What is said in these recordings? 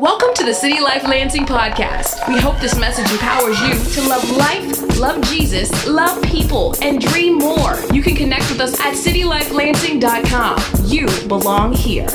Welcome to the City Life Lansing podcast. We hope this message empowers you to love life, love Jesus, love people, and dream more. You can connect with us at citylifelansing.com. You belong here.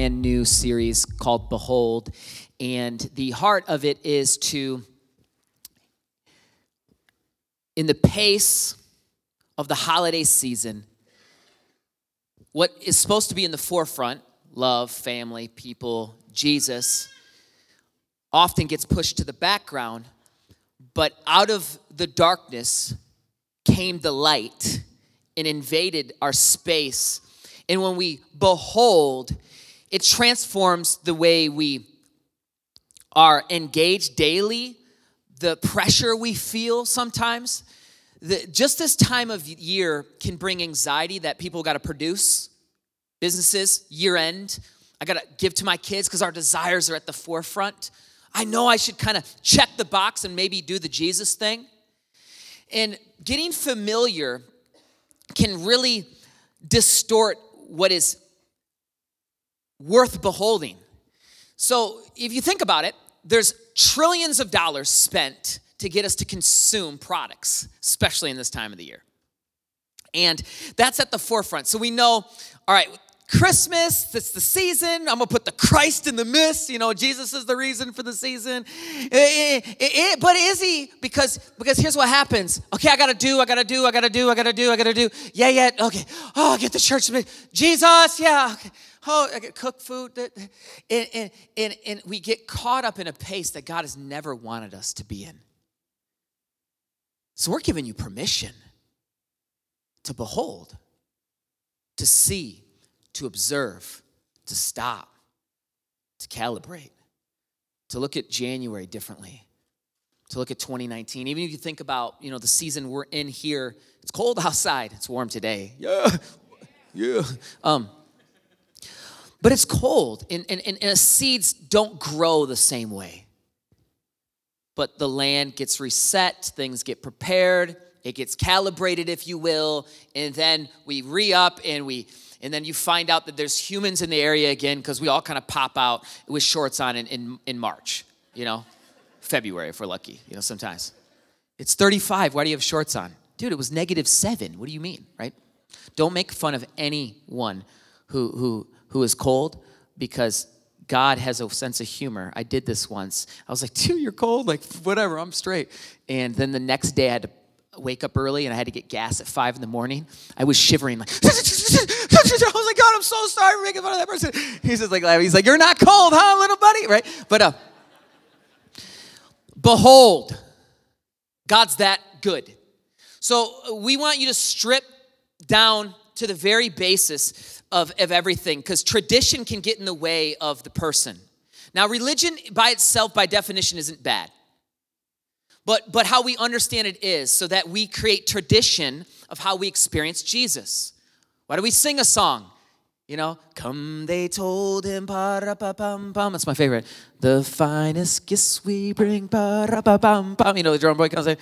Brand new series called Behold. And the heart of it is to, in the pace of the holiday season, what is supposed to be in the forefront love, family, people, Jesus often gets pushed to the background. But out of the darkness came the light and invaded our space and when we behold, it transforms the way we are engaged daily, the pressure we feel sometimes. The, just this time of year can bring anxiety that people got to produce. Businesses, year end, I got to give to my kids because our desires are at the forefront. I know I should kind of check the box and maybe do the Jesus thing. And getting familiar can really distort what is worth beholding. So, if you think about it, there's trillions of dollars spent to get us to consume products, especially in this time of the year. And that's at the forefront. So we know, all right, Christmas, it's the season. I'm gonna put the Christ in the midst. You know, Jesus is the reason for the season. It, it, it, but is he? Because because here's what happens. Okay, I gotta do, I gotta do, I gotta do, I gotta do, I gotta do. Yeah, yeah. Okay. Oh, get the church. Jesus, yeah. Okay. Oh, I get cook food. And, and, and, and we get caught up in a pace that God has never wanted us to be in. So we're giving you permission to behold, to see, to observe, to stop, to calibrate, to look at January differently, to look at 2019. Even if you think about, you know, the season we're in here, it's cold outside. It's warm today. Yeah. Yeah. Um, but it's cold, and, and, and seeds don't grow the same way. But the land gets reset, things get prepared, it gets calibrated, if you will, and then we re up and we and then you find out that there's humans in the area again because we all kind of pop out with shorts on in, in, in March, you know, February if we're lucky, you know, sometimes. It's 35. Why do you have shorts on? Dude, it was negative seven. What do you mean, right? Don't make fun of anyone who, who, who is cold because God has a sense of humor. I did this once. I was like, dude, you're cold. Like, whatever, I'm straight. And then the next day I had to wake up early and I had to get gas at five in the morning. I was shivering like, I was like, God, I'm so sorry for making fun of that person. He's just like, he's like, you're not cold, huh, little buddy? Right? But uh, behold, God's that good. So we want you to strip down to the very basis of, of everything because tradition can get in the way of the person. Now, religion by itself, by definition, isn't bad but, but how we understand it is so that we create tradition of how we experience Jesus. Why do we sing a song? You know, come they told him, pa-ra-pa-pum, pum. That's my favorite. The finest gifts we bring, pa-ra-pa-pum, pum. You know, the drum boy comes in,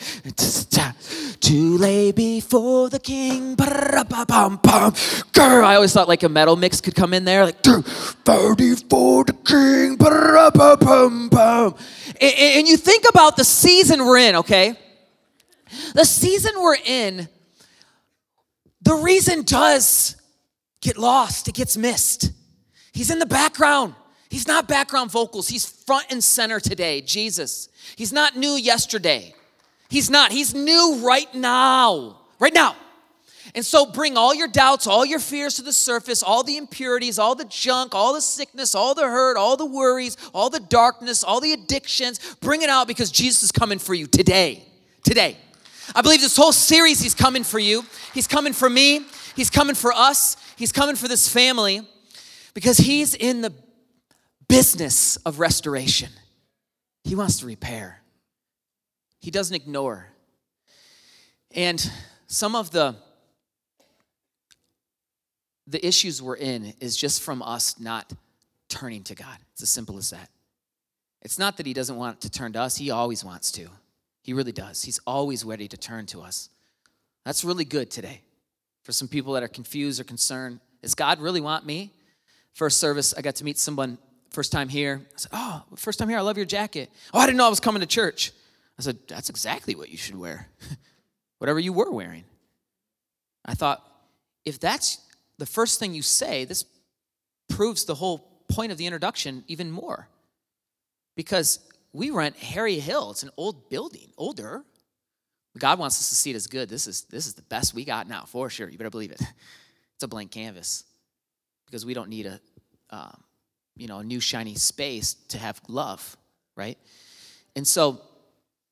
to lay before the king, pa-ra-pa-pum, pum. Girl, I always thought like a metal mix could come in there, like, before the king, pa-ra-pa-pum, pum. And, and you think about the season we're in, okay? The season we're in, the reason does get lost, it gets missed. He's in the background. He's not background vocals, he's front and center today, Jesus. He's not new yesterday. He's not. He's new right now. Right now. And so bring all your doubts, all your fears to the surface, all the impurities, all the junk, all the sickness, all the hurt, all the worries, all the darkness, all the addictions. Bring it out because Jesus is coming for you today. Today. I believe this whole series, He's coming for you. He's coming for me. He's coming for us. He's coming for this family because He's in the business of restoration. He wants to repair, He doesn't ignore. And some of the the issues we're in is just from us not turning to God. It's as simple as that. It's not that He doesn't want to turn to us, He always wants to. He really does. He's always ready to turn to us. That's really good today. For some people that are confused or concerned, does God really want me? First service, I got to meet someone first time here. I said, Oh, first time here, I love your jacket. Oh, I didn't know I was coming to church. I said, That's exactly what you should wear. Whatever you were wearing. I thought, if that's the first thing you say, this proves the whole point of the introduction even more. Because we rent Harry Hill, it's an old building, older. God wants us to see it as good. This is, this is the best we got now, for sure. You better believe it. It's a blank canvas because we don't need a, um, you know, a new shiny space to have love, right? And so,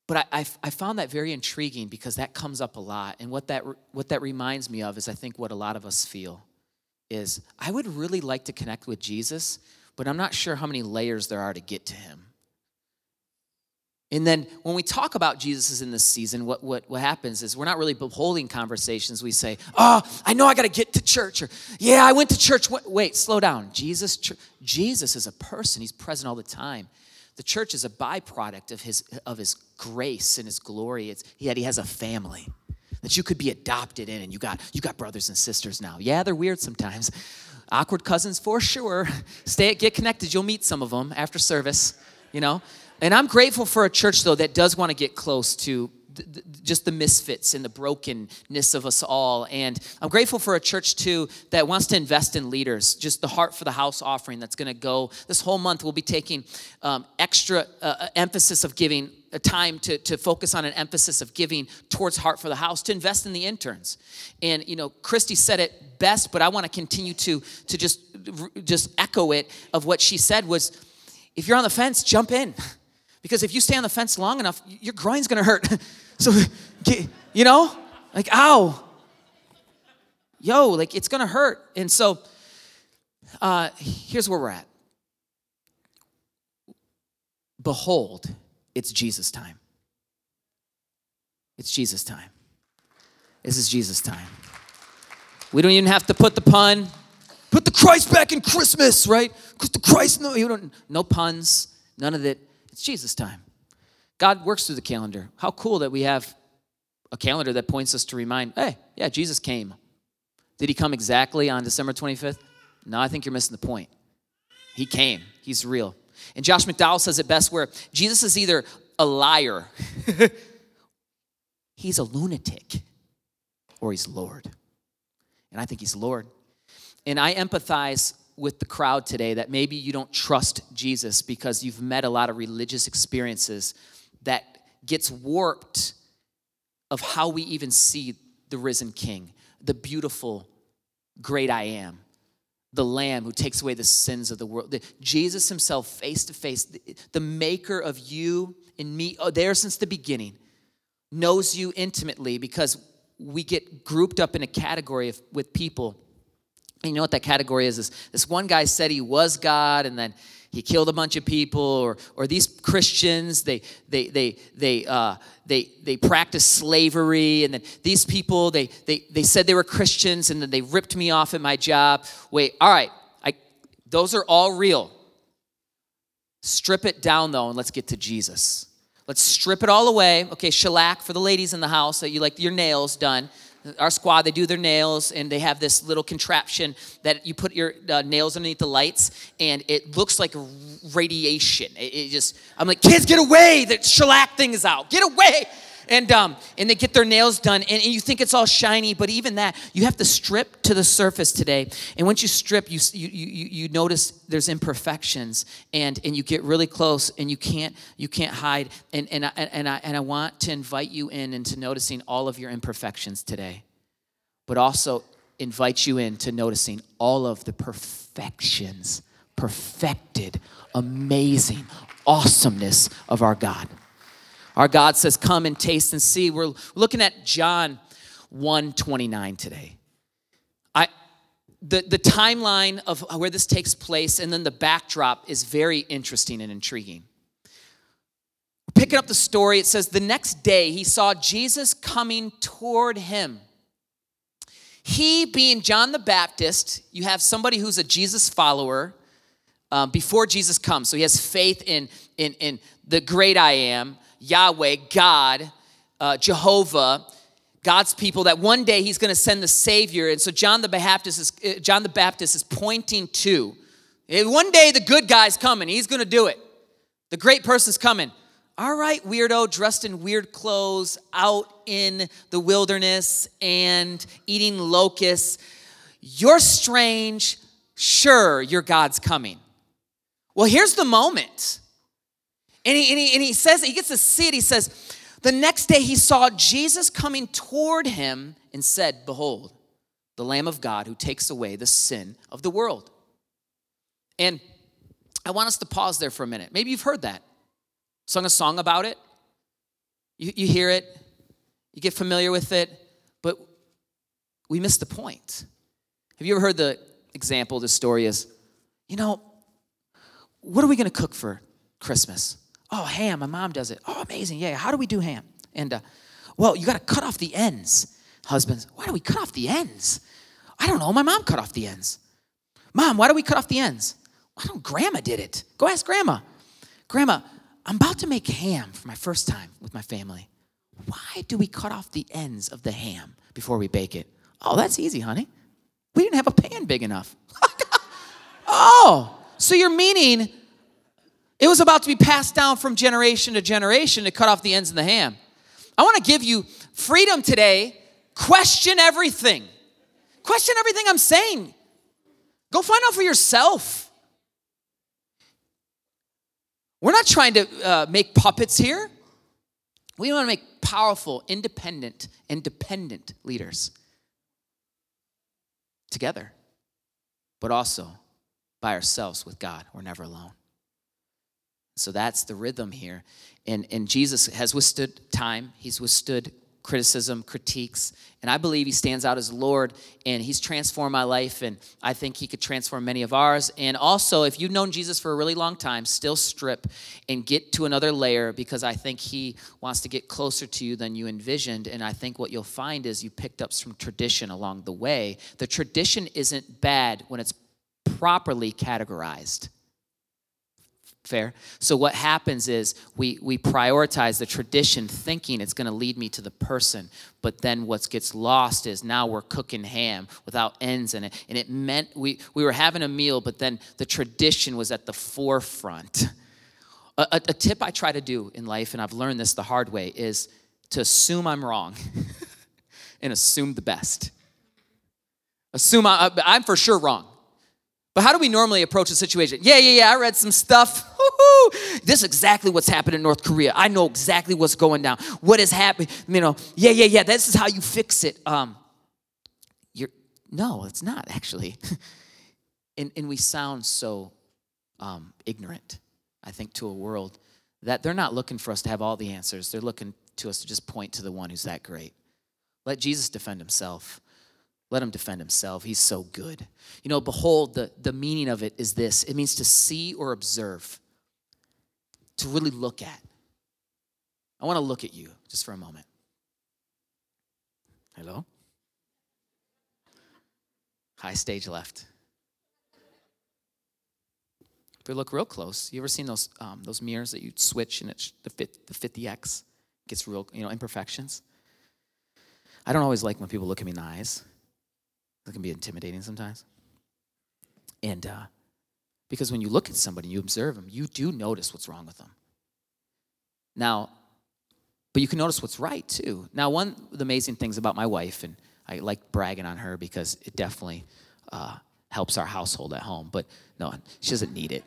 but I, I, I, found that very intriguing because that comes up a lot. And what that, what that reminds me of is I think what a lot of us feel is I would really like to connect with Jesus, but I'm not sure how many layers there are to get to him. And then when we talk about Jesus in this season, what, what, what happens is we're not really beholding conversations. We say, Oh, I know I got to get to church. Or, Yeah, I went to church. Wait, wait slow down. Jesus, Jesus is a person, he's present all the time. The church is a byproduct of his, of his grace and his glory. It's, yet he has a family that you could be adopted in and you got you got brothers and sisters now yeah they're weird sometimes awkward cousins for sure stay get connected you'll meet some of them after service you know and i'm grateful for a church though that does want to get close to just the misfits and the brokenness of us all. And I'm grateful for a church too that wants to invest in leaders. Just the Heart for the House offering that's going to go this whole month. We'll be taking um, extra uh, emphasis of giving a time to, to focus on an emphasis of giving towards Heart for the House, to invest in the interns. And, you know, Christy said it best, but I want to continue to, to just, just echo it of what she said was, if you're on the fence, jump in. Because if you stay on the fence long enough, your groin's going to hurt. so, you know, like, ow. Yo, like, it's to hurt. And so, uh, here's where we're at. Behold, it's Jesus' time. It's Jesus' time. This is Jesus' time. We don't even have to put the pun, put the Christ back in Christmas, right? Because the Christ, no, you don't, no puns, none of it. It's Jesus' time. God works through the calendar. How cool that we have a calendar that points us to remind, hey, yeah, Jesus came. Did he come exactly on December 25th? No, I think you're missing the point. He came, he's real. And Josh McDowell says it best where Jesus is either a liar, he's a lunatic, or he's Lord. And I think he's Lord. And I empathize with the crowd today that maybe you don't trust Jesus because you've met a lot of religious experiences that gets warped of how we even see the risen king, the beautiful great I am the Lamb who takes away the sins of the world. Jesus Himself, face to face, the maker of you and me, oh, there since the beginning, knows you intimately because we get grouped up in a category of, with people. You know what that category is? This, this one guy said he was God, and then he killed a bunch of people or or these christians they they they they uh, they they practice slavery and then these people they they they said they were christians and then they ripped me off at my job. Wait all right. I those are all real. Strip it down though and let's get to jesus. Let's strip it all away. Okay shellac for the ladies in the house that you like your nails done our squad they do their nails and they have this little contraption that you put your uh, nails underneath the lights and it looks like radiation. It, it, just i'm like kids get away! The shellac thing is out. Get away and um, and they get their nails done, and, and you think it's all shiny, but even that, you have to strip to the surface today. And once you strip, you you you, you notice there's imperfections, and and you get really close, and you can't you can't hide. And and I, and I and I want to invite you in into noticing all of your imperfections today, but also invite you in to noticing all of the perfections, perfected, amazing awesomeness of our God. Our God says, Come and taste and see. We're looking at John 1 29 today. I, the, the timeline of where this takes place and then the backdrop is very interesting and intriguing. Picking up the story, it says, The next day he saw Jesus coming toward him. He, being John the Baptist, you have somebody who's a Jesus follower um, before Jesus comes. So he has faith in, in, in the great I am. Yahweh, God, uh, Jehovah, God's people, that one day he's going to send the Savior. And so John the Baptist is, uh, John the Baptist is pointing to. One day the good guy's coming. He's going to do it. The great person's coming. All right, weirdo, dressed in weird clothes, out in the wilderness and eating locusts. You're strange. Sure, your God's coming. Well, here's the moment. And he, and he, and he says, he gets to see it. He says, the next day he saw Jesus coming toward him and said, Behold, the Lamb of God who takes away the sin of the world. And I want us to pause there for a minute. Maybe you've heard that. Sung a song about it. You, you hear it, you get familiar with it, but we miss the point. Have you ever heard the example, the story is, you know, what are we going to cook for Christmas? Oh, ham. My mom does it. Oh, amazing. Yeah. How do we do ham? And, uh, well, you got to cut off the ends. Husbands, why do we cut off the ends? I don't know. My mom cut off the ends. Mom, why do we cut off the ends? I don't. Grandma did it. Go ask Grandma. Grandma, I'm about to make ham for my first time with my family. Why do we cut off the ends of the ham before we bake it? Oh, that's easy, honey. We didn't have a pan big enough. oh, so you're meaning it was about to be passed down from generation to generation to cut off the ends of the ham. I want to give you freedom today. Question everything. Question everything I'm saying. Go find out for yourself. We're not trying to uh, make puppets here. We want to make powerful, independent, and dependent leaders together, but also by ourselves with God. We're never alone. So that's the rhythm here. And, and Jesus has withstood time, he's withstood criticism, critiques, and I believe he stands out as Lord and he's transformed my life and I think he could transform many of ours. And also, if you've known Jesus for a really long time, still strip and get to another layer because I think he wants to get closer to you than you envisioned. And I think what you'll find is you picked up some tradition along the way. The tradition isn't bad when it's properly categorized. Fair? So what happens is we, we prioritize the tradition thinking it's going to lead me to the person. But then what gets lost is now we're cooking ham without ends in it. And it meant we, we were having a meal, but then the tradition was at the forefront. A, a, a tip I try to do in life, and I've learned this the hard way, is to assume I'm wrong and assume the best. Assume I, I'm for sure wrong. But how do we normally approach a situation? Yeah, yeah, yeah, I read some stuff. This is exactly what's happened in North Korea. I know exactly what's going down. What is happening? You know, yeah, yeah, yeah, this is how you fix it. Um, you're, no, it's not actually. and, and we sound so um, ignorant, I think, to a world that they're not looking for us to have all the answers. They're looking to us to just point to the one who's that great. Let Jesus defend himself. Let him defend himself. He's so good. You know, behold, the, the meaning of it is this it means to see or observe, to really look at. I want to look at you just for a moment. Hello? Hi stage left. If you look real close, you ever seen those um, those mirrors that you switch and it's the fit the 50x gets real, you know, imperfections? I don't always like when people look at me in the eyes. It can be intimidating sometimes. And uh, because when you look at somebody, you observe them, you do notice what's wrong with them. Now, but you can notice what's right too. Now, one of the amazing things about my wife, and I like bragging on her because it definitely uh, helps our household at home, but no, she doesn't need it.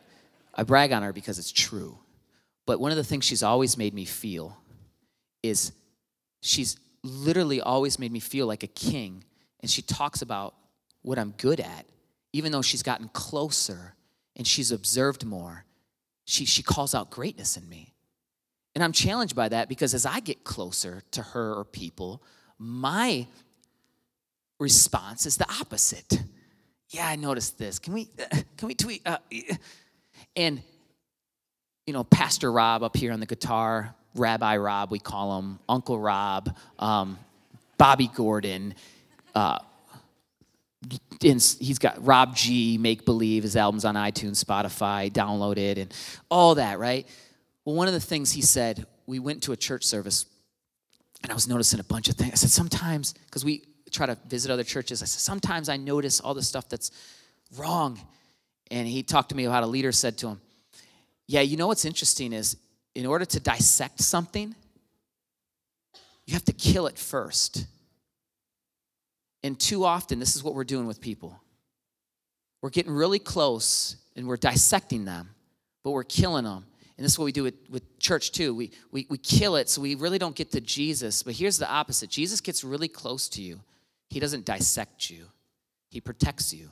I brag on her because it's true. But one of the things she's always made me feel is she's literally always made me feel like a king. And she talks about what I'm good at, even though she's gotten closer and she's observed more. She, she calls out greatness in me. And I'm challenged by that because as I get closer to her or people, my response is the opposite. Yeah, I noticed this. Can we can we tweet? Uh, and you know, Pastor Rob up here on the guitar, Rabbi Rob, we call him Uncle Rob, um, Bobby Gordon. Uh, he's got Rob G, Make Believe, his album's on iTunes, Spotify, downloaded, and all that, right? Well, one of the things he said, we went to a church service, and I was noticing a bunch of things. I said, sometimes, because we try to visit other churches, I said, sometimes I notice all the stuff that's wrong. And he talked to me about a leader said to him, Yeah, you know what's interesting is in order to dissect something, you have to kill it first. And too often, this is what we're doing with people. We're getting really close and we're dissecting them, but we're killing them. And this is what we do with, with church too. We, we, we kill it so we really don't get to Jesus. But here's the opposite Jesus gets really close to you, He doesn't dissect you, He protects you.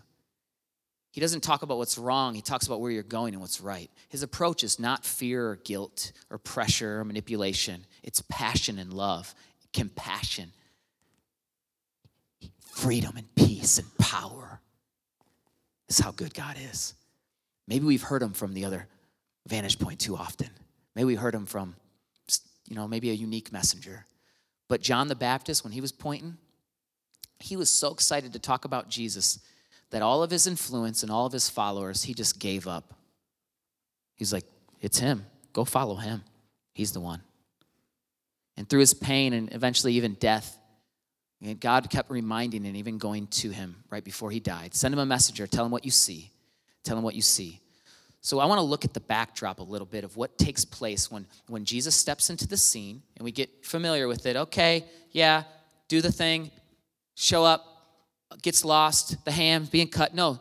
He doesn't talk about what's wrong, he talks about where you're going and what's right. His approach is not fear or guilt or pressure or manipulation, it's passion and love, compassion, freedom and peace and power. This is how good God is. Maybe we've heard him from the other vantage point too often. Maybe we heard him from, you know, maybe a unique messenger. But John the Baptist, when he was pointing, he was so excited to talk about Jesus that all of his influence and all of his followers, he just gave up. He's like, it's him. Go follow him. He's the one. And through his pain and eventually even death, God kept reminding and even going to him right before he died. Send him a messenger. Tell him what you see. Tell him what you see. So I want to look at the backdrop a little bit of what takes place when, when Jesus steps into the scene and we get familiar with it. Okay, yeah, do the thing, show up, gets lost, the ham being cut. No,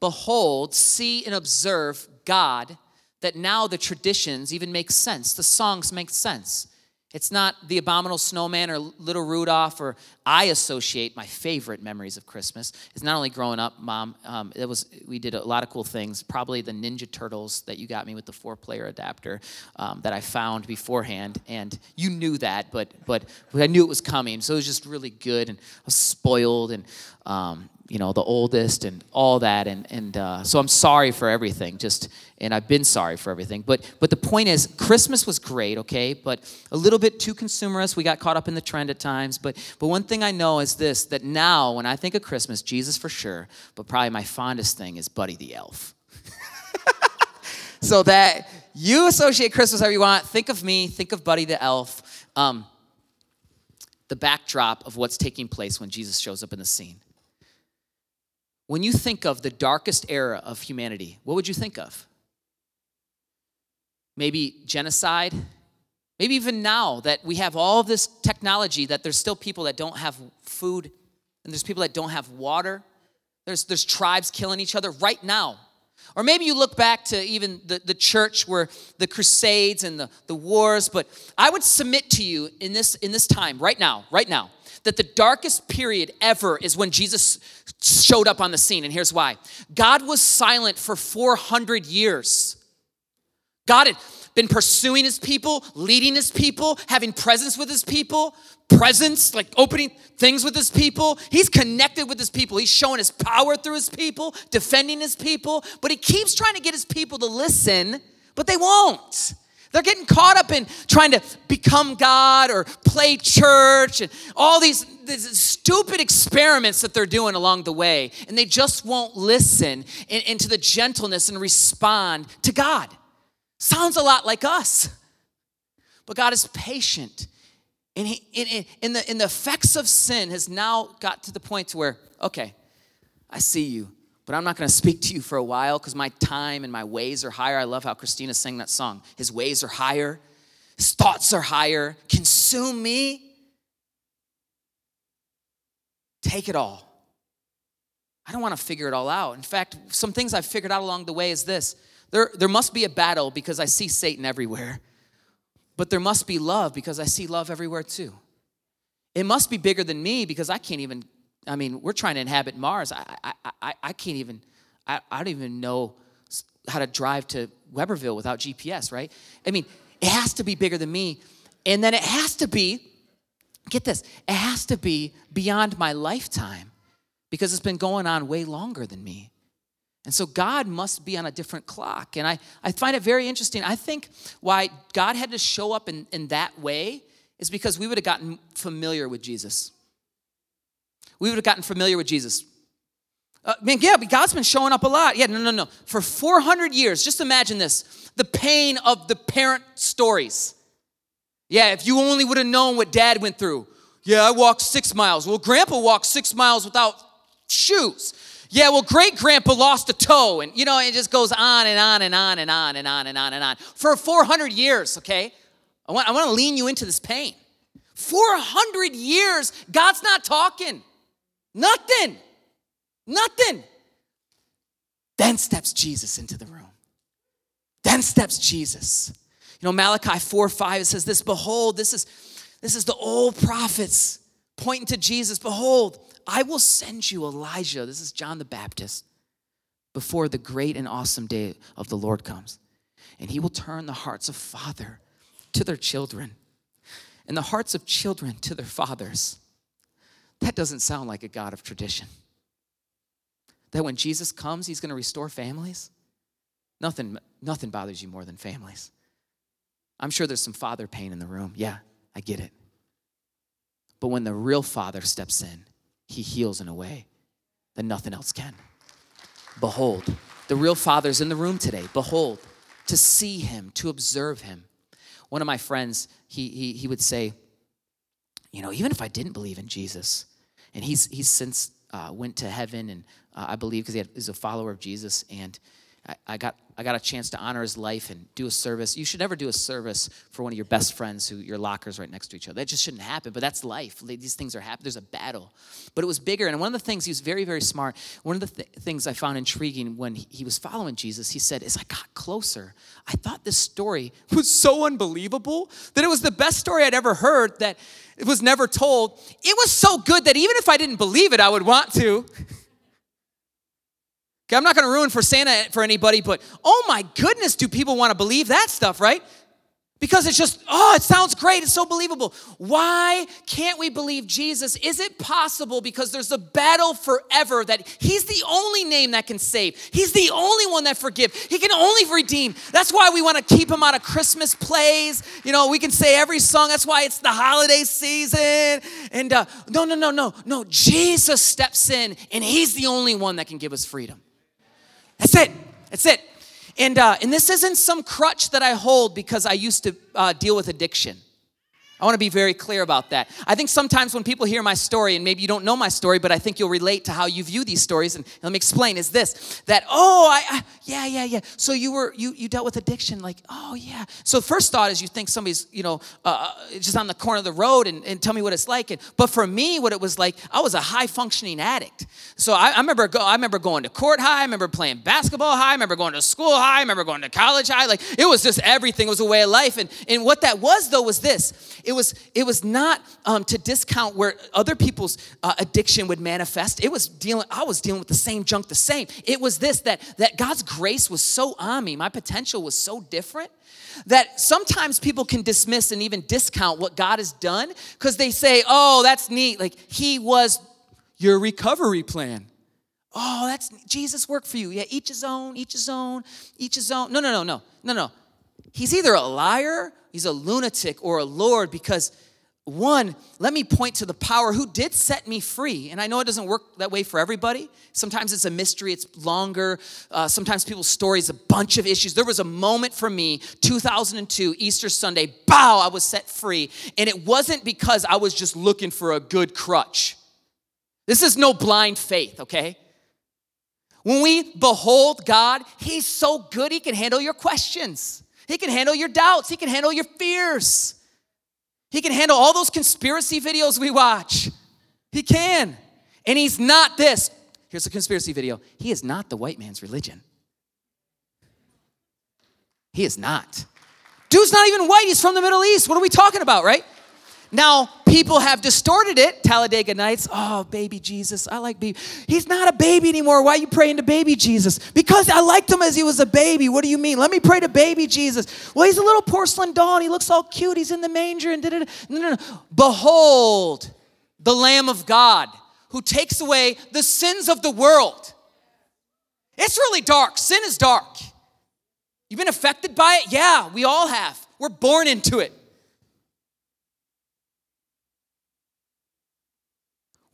behold, see and observe God, that now the traditions even make sense. The songs make sense. It's not the abominable snowman or little Rudolph, or I associate my favorite memories of Christmas. It's not only growing up, Mom. Um, it was we did a lot of cool things. Probably the Ninja Turtles that you got me with the four-player adapter um, that I found beforehand, and you knew that, but but I knew it was coming, so it was just really good. And I was spoiled, and um, you know the oldest and all that and and uh, so i'm sorry for everything just and i've been sorry for everything. But but the point is christmas was great okay? But a little bit too consumerist we got caught up in the trend at times. But but one thing i know is this that now when i think of christmas jesus for sure but probably my fondest thing is buddy the elf. So that you associate christmas however you want. Think of me think of buddy the elf. Um, the backdrop of what's taking place when jesus shows up in the scene when you think of the darkest era of humanity, what would you think of? Maybe genocide? Maybe even now that we have all this technology, that there's still people that don't have food, and there's people that don't have water. There's, there's tribes killing each other right now. Or maybe you look back to even the, the church where the crusades and the, the wars, but I would submit to you in this, in this time, right now, right now, that the darkest period ever is when Jesus showed up on the scene. And here's why God was silent for 400 years. God had been pursuing his people, leading his people, having presence with his people, presence, like opening things with his people. He's connected with his people. He's showing his power through his people, defending his people, but he keeps trying to get his people to listen, but they won't. They're getting caught up in trying to become God or play church and all these, these stupid experiments that they're doing along the way. And they just won't listen into the gentleness and respond to God. Sounds a lot like us. But God is patient. And he, in, the, in the effects of sin has now got to the point to where, okay, I see you but I'm not going to speak to you for a while because my time and my ways are higher. I love how Christina sang that song. His ways are higher. His thoughts are higher. Consume me. Take it all. I don't want to figure it all out. In fact, some things I've figured out along the way is this there, there must be a battle because I see Satan everywhere, but there must be love because I see love everywhere too. It must be bigger than me because I can't even, I mean, we're trying to inhabit Mars. I, I, I, I can't even, I, I don't even know how to drive to Webberville without GPS, right? I mean, it has to be bigger than me. And then it has to be, get this, it has to be beyond my lifetime because it's been going on way longer than me. And so God must be on a different clock. And I, I find it very interesting. I think why God had to show up in, in that way is because we would have gotten familiar with Jesus. We would have gotten familiar with Jesus. Uh, man, yeah, but God's been showing up a lot. Yeah, no, no, no. For 400 years, just imagine this the pain of the parent stories. Yeah, if you only would have known what dad went through. Yeah, I walked six miles. Well, grandpa walked six miles without shoes. Yeah, well, great grandpa lost a toe. And, you know, it just goes on and on and on and on and on and on and on. For 400 years, okay? I want, I want to lean you into this pain. 400 years, God's not talking. Nothing. Nothing. Then steps Jesus into the room. Then steps Jesus. You know, Malachi 4 5, it says this Behold, this is this is the old prophets pointing to Jesus. Behold, I will send you Elijah. This is John the Baptist before the great and awesome day of the Lord comes. And he will turn the hearts of father to their children and the hearts of children to their fathers. That doesn't sound like a God of tradition. That when Jesus comes, he's going to restore families. Nothing, nothing bothers you more than families. I'm sure there's some father pain in the room. Yeah, I get it. But when the real father steps in, he heals in a way that nothing else can. Behold, the real father's in the room today. Behold, to see him, to observe him. One of my friends, he, he, he would say, you know, even if I didn't believe in Jesus, and he's, he's since uh, went to heaven, and uh, I believe because he is a follower of Jesus, and I, got I got a chance to honor his life and do a service. You should never do a service for one of your best friends who your lockers right next to each other. That just shouldn't happen. But that's life. These things are happening. There's a battle. But it was bigger. And one of the things he was very very smart. One of the th- things I found intriguing when he was following Jesus, he said, as I got closer, I thought this story was so unbelievable that it was the best story I'd ever heard. That it was never told. It was so good that even if I didn't believe it, I would want to. Okay, I'm not going to ruin for Santa for anybody, but oh my goodness, do people want to believe that stuff, right? Because it's just, oh, it sounds great. It's so believable. Why can't we believe Jesus? Is it possible because there's a battle forever that He's the only name that can save? He's the only one that forgive. He can only redeem. That's why we want to keep Him out of Christmas plays. You know, we can say every song. That's why it's the holiday season. And uh, no, no, no, no, no. Jesus steps in and He's the only one that can give us freedom. That's it. That's it. And, uh, and this isn't some crutch that I hold because I used to uh, deal with addiction. I want to be very clear about that. I think sometimes when people hear my story, and maybe you don't know my story, but I think you'll relate to how you view these stories. And let me explain: is this that oh, I, I yeah, yeah, yeah. So you were you you dealt with addiction, like oh yeah. So first thought is you think somebody's you know uh, uh, just on the corner of the road and, and tell me what it's like. And, but for me, what it was like, I was a high functioning addict. So I, I remember go, I remember going to court high. I remember playing basketball high. I remember going to school high. I remember going to college high. Like it was just everything it was a way of life. And and what that was though was this it was, it was not um, to discount where other people's uh, addiction would manifest. It was dealing, I was dealing with the same junk the same. It was this that, that God's grace was so on me, my potential was so different that sometimes people can dismiss and even discount what God has done because they say, oh, that's neat. Like, He was your recovery plan. Oh, that's Jesus worked for you. Yeah, each his own, each his own, each his own. No, no, no, no, no, no. He's either a liar he's a lunatic or a lord because one, let me point to the power who did set me free. And I know it doesn't work that way for everybody. Sometimes it's a mystery, it's longer. Uh, sometimes people's stories, a bunch of issues. There was a moment for me, 2002, Easter Sunday, bow, I was set free. And it wasn't because I was just looking for a good crutch. This is no blind faith, okay? When we behold God, He's so good, He can handle your questions. He can handle your doubts. He can handle your fears. He can handle all those conspiracy videos we watch. He can. And he's not this. Here's a conspiracy video. He is not the white man's religion. He is not. Dude's not even white. He's from the Middle East. What are we talking about, right? Now, people have distorted it. Talladega Nights, oh, baby Jesus, I like baby. He's not a baby anymore. Why are you praying to baby Jesus? Because I liked him as he was a baby. What do you mean? Let me pray to baby Jesus. Well, he's a little porcelain doll and he looks all cute. He's in the manger and da da No, no, no. Behold, the Lamb of God who takes away the sins of the world. It's really dark. Sin is dark. You've been affected by it? Yeah, we all have. We're born into it.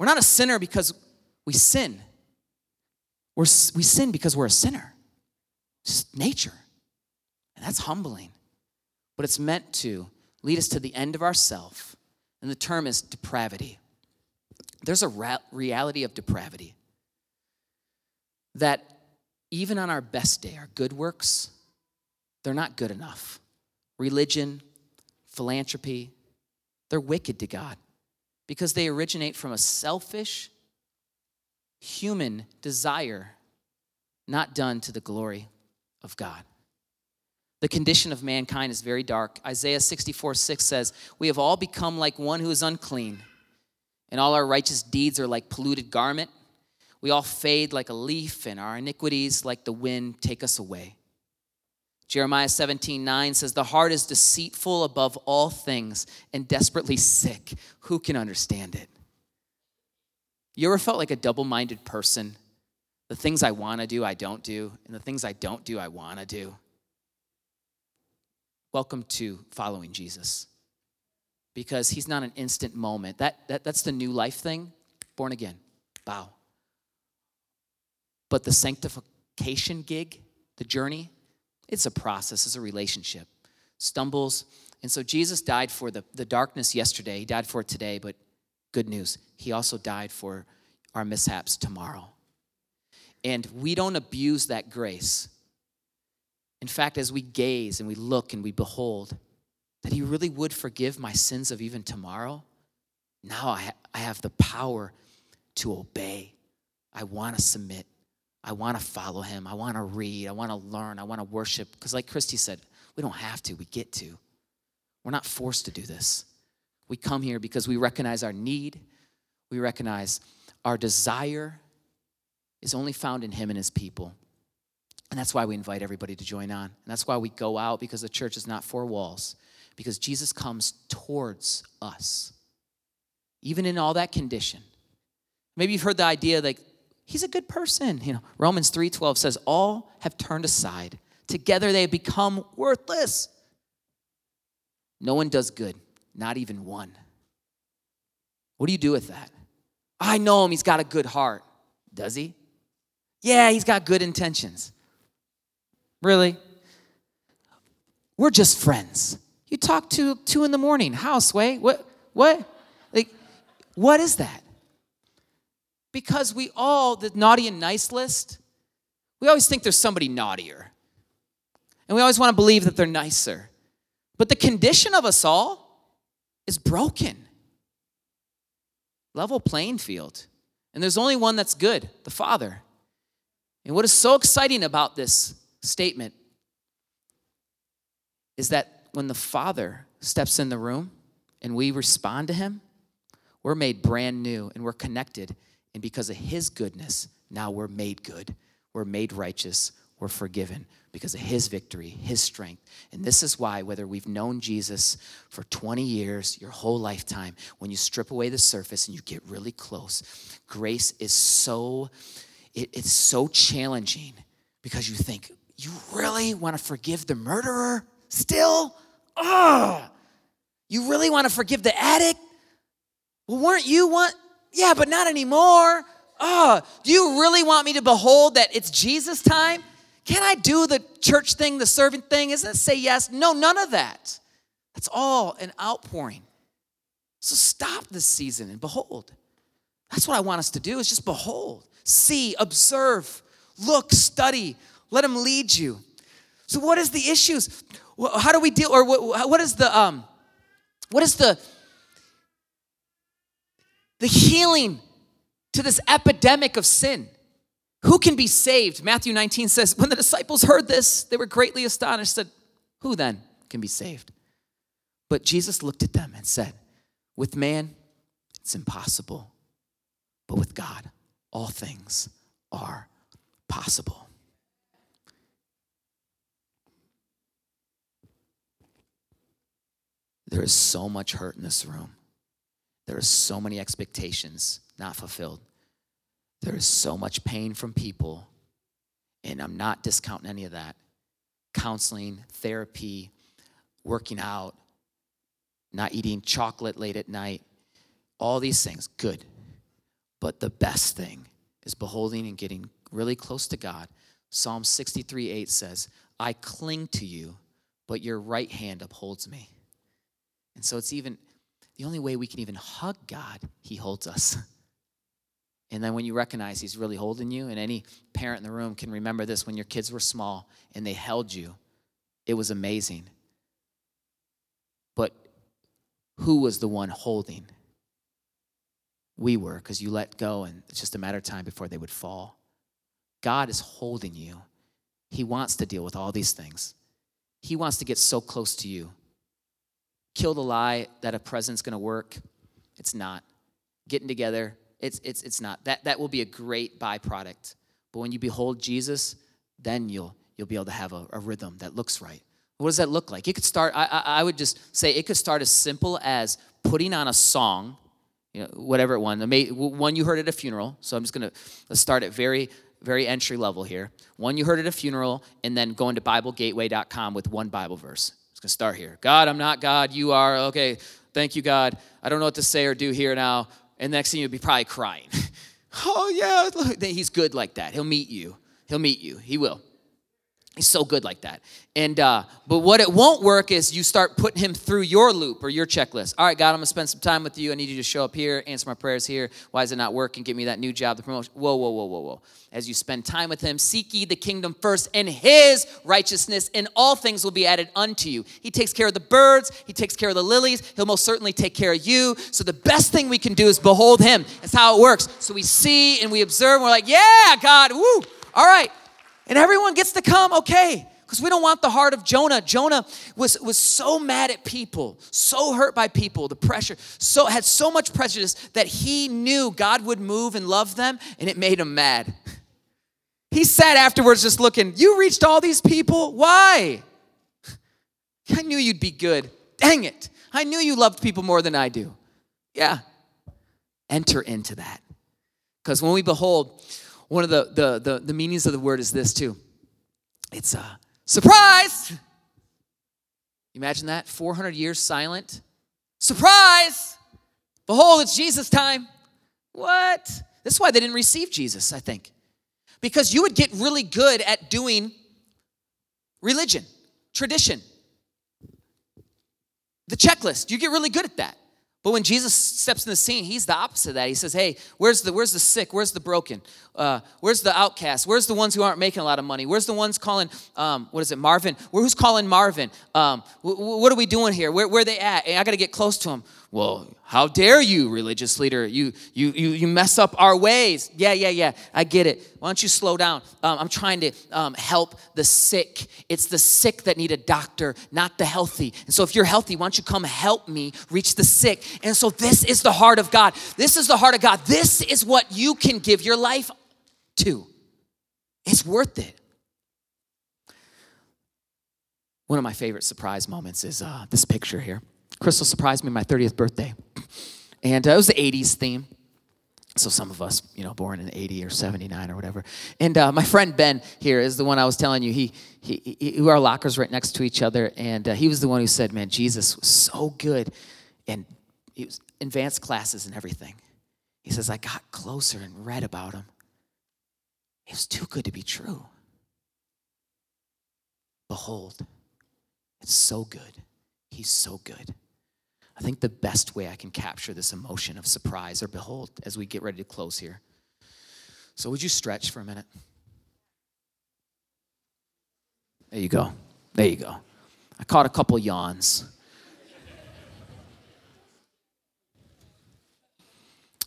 We're not a sinner because we sin. We're, we sin because we're a sinner. It's nature. And that's humbling. But it's meant to lead us to the end of ourself. And the term is depravity. There's a ra- reality of depravity that even on our best day, our good works, they're not good enough. Religion, philanthropy, they're wicked to God because they originate from a selfish, human desire not done to the glory of God. The condition of mankind is very dark. Isaiah 64 6 says, We have all become like one who is unclean, and all our righteous deeds are like polluted garment. We all fade like a leaf, and our iniquities, like the wind, take us away. Jeremiah 17, 9 says, The heart is deceitful above all things and desperately sick. Who can understand it? You ever felt like a double minded person? The things I want to do, I don't do, and the things I don't do, I want to do. Welcome to following Jesus because he's not an instant moment. That, that, that's the new life thing, born again, bow. But the sanctification gig, the journey, it's a process, it's a relationship. Stumbles. And so Jesus died for the, the darkness yesterday, he died for it today, but good news, he also died for our mishaps tomorrow. And we don't abuse that grace. In fact, as we gaze and we look and we behold that he really would forgive my sins of even tomorrow, now I, I have the power to obey. I want to submit. I want to follow him. I want to read. I want to learn. I want to worship. Because, like Christy said, we don't have to, we get to. We're not forced to do this. We come here because we recognize our need, we recognize our desire is only found in him and his people. And that's why we invite everybody to join on. And that's why we go out because the church is not four walls, because Jesus comes towards us, even in all that condition. Maybe you've heard the idea like he's a good person. You know, Romans 3:12 says all have turned aside. Together they have become worthless. No one does good, not even one. What do you do with that? I know him, he's got a good heart. Does he? Yeah, he's got good intentions. Really? We're just friends. You talk to two in the morning. How, Sway? What? What? Like, what is that? Because we all, the naughty and nice list, we always think there's somebody naughtier. And we always want to believe that they're nicer. But the condition of us all is broken. Level playing field. And there's only one that's good the Father. And what is so exciting about this statement is that when the Father steps in the room and we respond to Him, we're made brand new and we're connected and because of his goodness, now we're made good, we're made righteous, we're forgiven because of his victory, his strength. And this is why, whether we've known Jesus for 20 years, your whole lifetime, when you strip away the surface and you get really close, grace is so, it, it's so challenging because you think, you really want to forgive the murderer still? Ugh! You really want to forgive the addict? Well, weren't you one? Yeah, but not anymore. Oh, do you really want me to behold that it's Jesus time? Can I do the church thing, the servant thing? Isn't it say yes? No, none of that. That's all an outpouring. So stop this season and behold. That's what I want us to do is just behold, see, observe, look, study, let him lead you. So, what is the issues? How do we deal, or what, what is the, um, what is the, the healing to this epidemic of sin? Who can be saved? Matthew 19 says, when the disciples heard this, they were greatly astonished, said, Who then can be saved? But Jesus looked at them and said, With man, it's impossible, but with God, all things are possible. There is so much hurt in this room. There are so many expectations not fulfilled. There is so much pain from people, and I'm not discounting any of that. Counseling, therapy, working out, not eating chocolate late at night, all these things, good. But the best thing is beholding and getting really close to God. Psalm 63 8 says, I cling to you, but your right hand upholds me. And so it's even the only way we can even hug God, He holds us. And then when you recognize he's really holding you, and any parent in the room can remember this when your kids were small and they held you, it was amazing. But who was the one holding? We were, because you let go, and it's just a matter of time before they would fall. God is holding you. He wants to deal with all these things. He wants to get so close to you. Kill the lie that a present's gonna work. It's not. Getting together, it's, it's, it's not. That, that will be a great byproduct. But when you behold Jesus, then you'll, you'll be able to have a, a rhythm that looks right. What does that look like? It could start, I, I, I would just say it could start as simple as putting on a song, you know, whatever one. One you heard at a funeral. So I'm just going to start at very, very entry level here. One you heard at a funeral, and then going to BibleGateway.com with one Bible verse. Going to start here. God, I'm not God. You are. Okay. Thank you, God. I don't know what to say or do here now and next thing you'll be probably crying. oh, yeah, he's good like that. He'll meet you. He'll meet you. He will. He's so good like that. And uh, but what it won't work is you start putting him through your loop or your checklist. All right, God, I'm gonna spend some time with you. I need you to show up here, answer my prayers here. Why is it not working? Give me that new job, the promotion. Whoa, whoa, whoa, whoa, whoa. As you spend time with him, seek ye the kingdom first and his righteousness, and all things will be added unto you. He takes care of the birds, he takes care of the lilies, he'll most certainly take care of you. So the best thing we can do is behold him. That's how it works. So we see and we observe, and we're like, yeah, God, woo, all right. And everyone gets to come, okay. Because we don't want the heart of Jonah. Jonah was, was so mad at people, so hurt by people, the pressure, so had so much prejudice that he knew God would move and love them, and it made him mad. He sat afterwards just looking, You reached all these people? Why? I knew you'd be good. Dang it. I knew you loved people more than I do. Yeah. Enter into that. Because when we behold, one of the, the, the, the meanings of the word is this too it's a surprise. Imagine that 400 years silent. Surprise! Behold, it's Jesus' time. What? This is why they didn't receive Jesus, I think. Because you would get really good at doing religion, tradition, the checklist. You get really good at that. But when Jesus steps in the scene, he's the opposite of that. He says, "Hey, where's the where's the sick? Where's the broken? Uh, where's the outcast? Where's the ones who aren't making a lot of money? Where's the ones calling um, what is it, Marvin? Who's calling Marvin? Um, what are we doing here? Where where are they at? I got to get close to them. Well, how dare you, religious leader? You, you, you, you mess up our ways. Yeah, yeah, yeah. I get it. Why don't you slow down? Um, I'm trying to um, help the sick. It's the sick that need a doctor, not the healthy. And so if you're healthy, why don't you come help me reach the sick? And so this is the heart of God. This is the heart of God. This is what you can give your life to. It's worth it. One of my favorite surprise moments is uh, this picture here. Crystal surprised me my 30th birthday. And uh, it was the 80s theme. So some of us, you know, born in 80 or 79 or whatever. And uh, my friend Ben here is the one I was telling you. He, he, he our lockers right next to each other. And uh, he was the one who said, man, Jesus was so good. And he was advanced classes and everything. He says, I got closer and read about him. It was too good to be true. Behold, it's so good. He's so good. I think the best way I can capture this emotion of surprise or behold as we get ready to close here. So, would you stretch for a minute? There you go. There you go. I caught a couple yawns.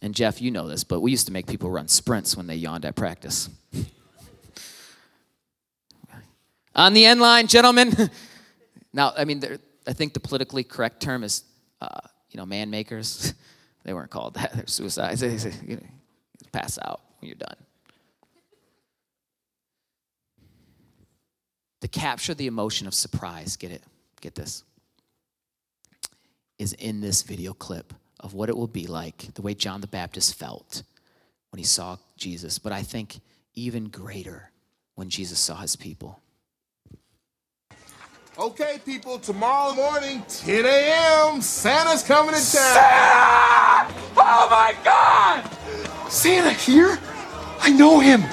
And Jeff, you know this, but we used to make people run sprints when they yawned at practice. On the end line, gentlemen. now, I mean, I think the politically correct term is, uh, you know, man makers. they weren't called that. They're suicides. You know, pass out when you're done. To capture the emotion of surprise, get it? Get this. Is in this video clip of what it will be like, the way John the Baptist felt when he saw Jesus, but I think even greater when Jesus saw his people. Okay, people, tomorrow morning, 10 a.m., Santa's coming to town. Santa! Oh my God! Santa here? I know him.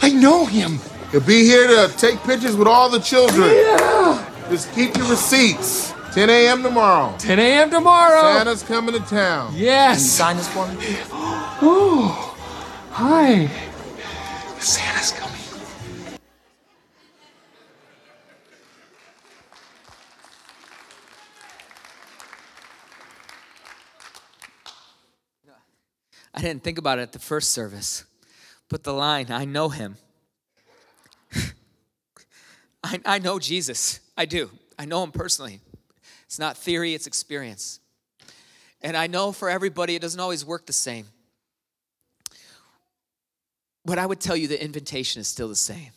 I know him. He'll be here to take pictures with all the children. Yeah! Just keep your receipts. 10 a.m. tomorrow. 10 a.m. tomorrow. Santa's coming to town. Yes. sign this for me? Oh, hi. Santa's coming. I didn't think about it at the first service, but the line, I know him. I, I know Jesus. I do. I know him personally. It's not theory, it's experience. And I know for everybody, it doesn't always work the same. But I would tell you the invitation is still the same.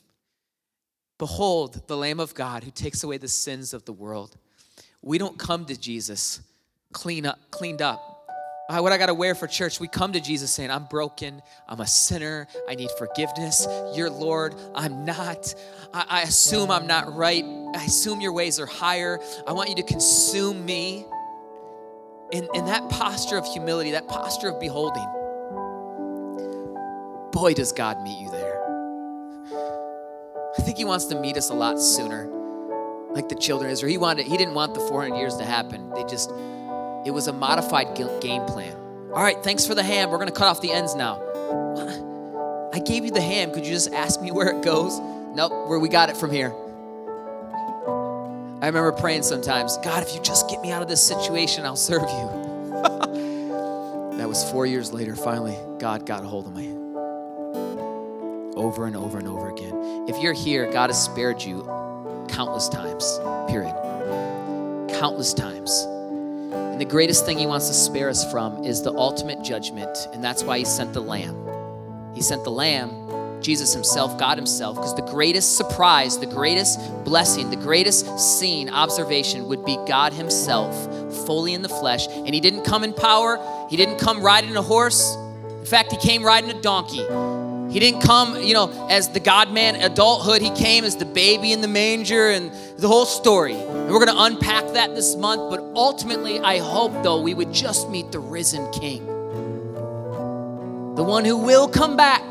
Behold, the Lamb of God who takes away the sins of the world. We don't come to Jesus clean up, cleaned up. What I got to wear for church. We come to Jesus saying, I'm broken. I'm a sinner. I need forgiveness. You're Lord. I'm not. I, I assume I'm not right. I assume your ways are higher. I want you to consume me. In, in that posture of humility, that posture of beholding, boy, does God meet you there. I think He wants to meet us a lot sooner, like the children of Israel. He wanted, He didn't want the 400 years to happen. They just, it was a modified game plan. All right, thanks for the ham. We're going to cut off the ends now. I gave you the ham. Could you just ask me where it goes? Nope, where we got it from here. I remember praying sometimes, God, if you just get me out of this situation, I'll serve you. that was four years later. Finally, God got a hold of me. Over and over and over again. If you're here, God has spared you countless times, period. Countless times. And the greatest thing He wants to spare us from is the ultimate judgment, and that's why He sent the Lamb. He sent the Lamb Jesus Himself, God Himself, because the greatest surprise, the greatest blessing, the greatest scene, observation would be God Himself fully in the flesh. And He didn't come in power, He didn't come riding a horse. In fact, He came riding a donkey. He didn't come, you know, as the God man adulthood. He came as the baby in the manger and the whole story. And we're going to unpack that this month. But ultimately, I hope, though, we would just meet the risen King, the one who will come back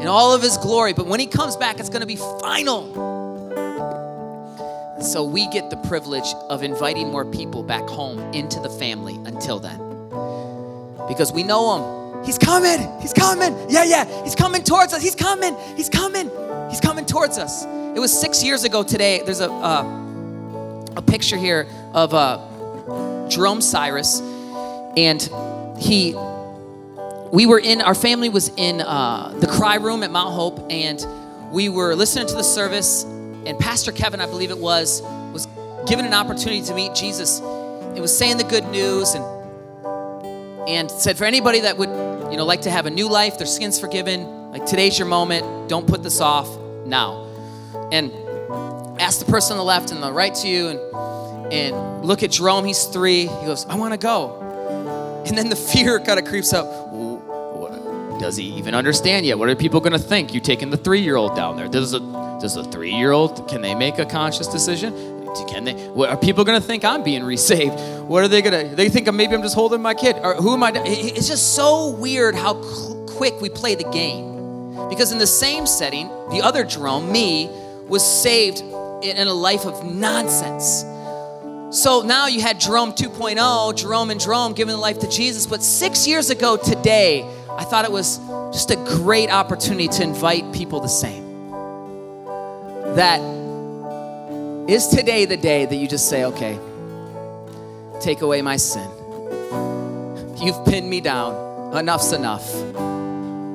in all of his glory. But when he comes back, it's going to be final. So we get the privilege of inviting more people back home into the family until then. Because we know him. He's coming. He's coming. Yeah, yeah. He's coming towards us. He's coming. He's coming. He's coming towards us. It was six years ago today. There's a, uh, a picture here of uh, Jerome Cyrus. And he we were in our family was in uh, the cry room at mount hope and we were listening to the service and pastor kevin i believe it was was given an opportunity to meet jesus it was saying the good news and and said for anybody that would you know like to have a new life their skin's forgiven like today's your moment don't put this off now and ask the person on the left and the right to you and and look at jerome he's three he goes i want to go and then the fear kind of creeps up does he even understand yet? What are people going to think? You taking the three-year-old down there? Does a does a three-year-old can they make a conscious decision? Can they? What, are people going to think I'm being resaved? What are they going to? They think maybe I'm just holding my kid. Or who am I? It's just so weird how quick we play the game. Because in the same setting, the other Jerome, me, was saved in a life of nonsense. So now you had Jerome 2.0, Jerome and Jerome giving the life to Jesus. But six years ago today, I thought it was just a great opportunity to invite people the same. that is today the day that you just say, okay, take away my sin. You've pinned me down. Enough's enough.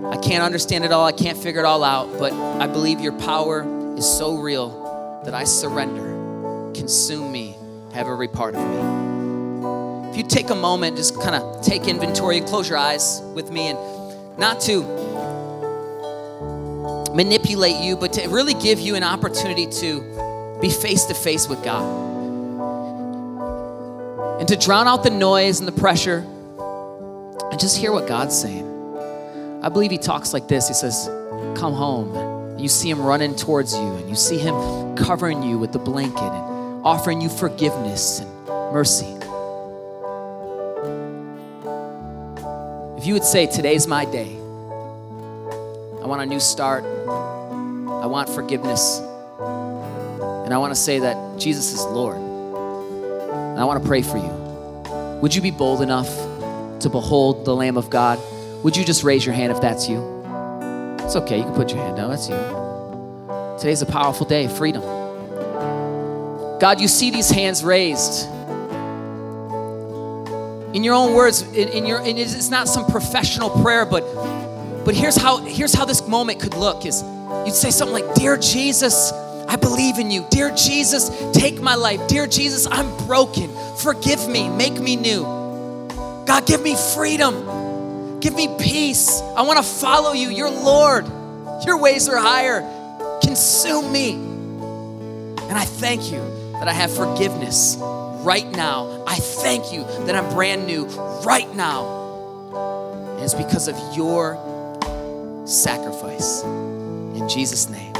I can't understand it all. I can't figure it all out, but I believe your power is so real that I surrender. Consume me, have every part of me. If you take a moment, just kind of take inventory, close your eyes with me, and not to manipulate you, but to really give you an opportunity to be face to face with God. And to drown out the noise and the pressure and just hear what God's saying. I believe He talks like this He says, Come home. You see Him running towards you, and you see Him covering you with the blanket and offering you forgiveness and mercy. If you would say, Today's my day, I want a new start. I want forgiveness. And I want to say that Jesus is Lord. And I want to pray for you. Would you be bold enough to behold the Lamb of God? Would you just raise your hand if that's you? It's okay, you can put your hand down. That's you. Today's a powerful day, of freedom. God, you see these hands raised. In your own words, in, in your, in, it's not some professional prayer, but but here's how here's how this moment could look is you'd say something like, Dear Jesus, I believe in you. Dear Jesus, take my life. Dear Jesus, I'm broken. Forgive me. Make me new. God, give me freedom. Give me peace. I want to follow you. You're Lord. Your ways are higher. Consume me. And I thank you that I have forgiveness right now. I thank you that I'm brand new right now. And it's because of your sacrifice. In Jesus' name,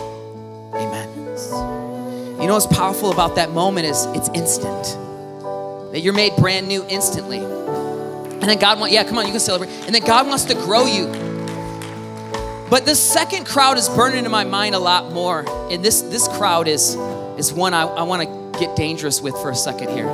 amen. You know what's powerful about that moment is it's instant. That you're made brand new instantly. And then God wants, yeah, come on, you can celebrate. And then God wants to grow you. But the second crowd is burning into my mind a lot more. And this, this crowd is, is one I, I want to get dangerous with for a second here.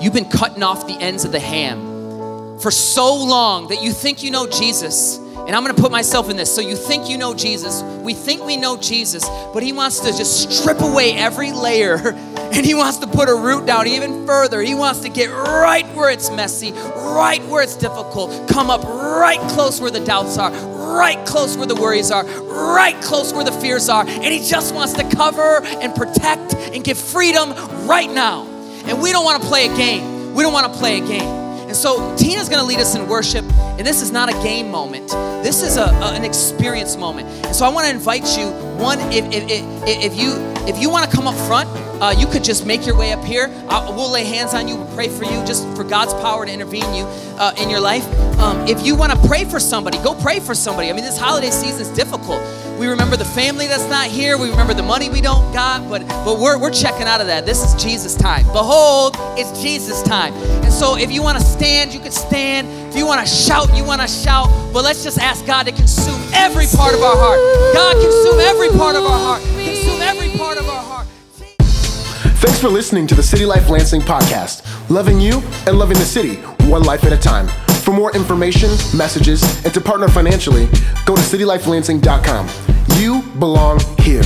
You've been cutting off the ends of the ham for so long that you think you know Jesus and I'm gonna put myself in this. So you think you know Jesus, we think we know Jesus, but He wants to just strip away every layer and He wants to put a root down even further. He wants to get right where it's messy, right where it's difficult, come up right close where the doubts are, right close where the worries are, right close where the fears are. And He just wants to cover and protect and give freedom right now. And we don't wanna play a game. We don't wanna play a game. And so Tina's going to lead us in worship, and this is not a game moment. This is a, a an experience moment. And so I want to invite you. One, if, if, if, if you if you want to come up front, uh, you could just make your way up here. Uh, we'll lay hands on you, we'll pray for you, just for God's power to intervene you uh, in your life. Um, if you want to pray for somebody, go pray for somebody. I mean, this holiday season is difficult. We remember the family that's not here. We remember the money we don't got, but but we're, we're checking out of that. This is Jesus' time. Behold, it's Jesus' time. And so if you want to stand, you can stand. If you want to shout, you want to shout. But let's just ask God to consume every part of our heart. God, consume every part of our heart. Consume every part of our heart. Thanks for listening to the City Life Lansing podcast, loving you and loving the city, one life at a time. For more information, messages, and to partner financially, go to citylifelansing.com. You belong here.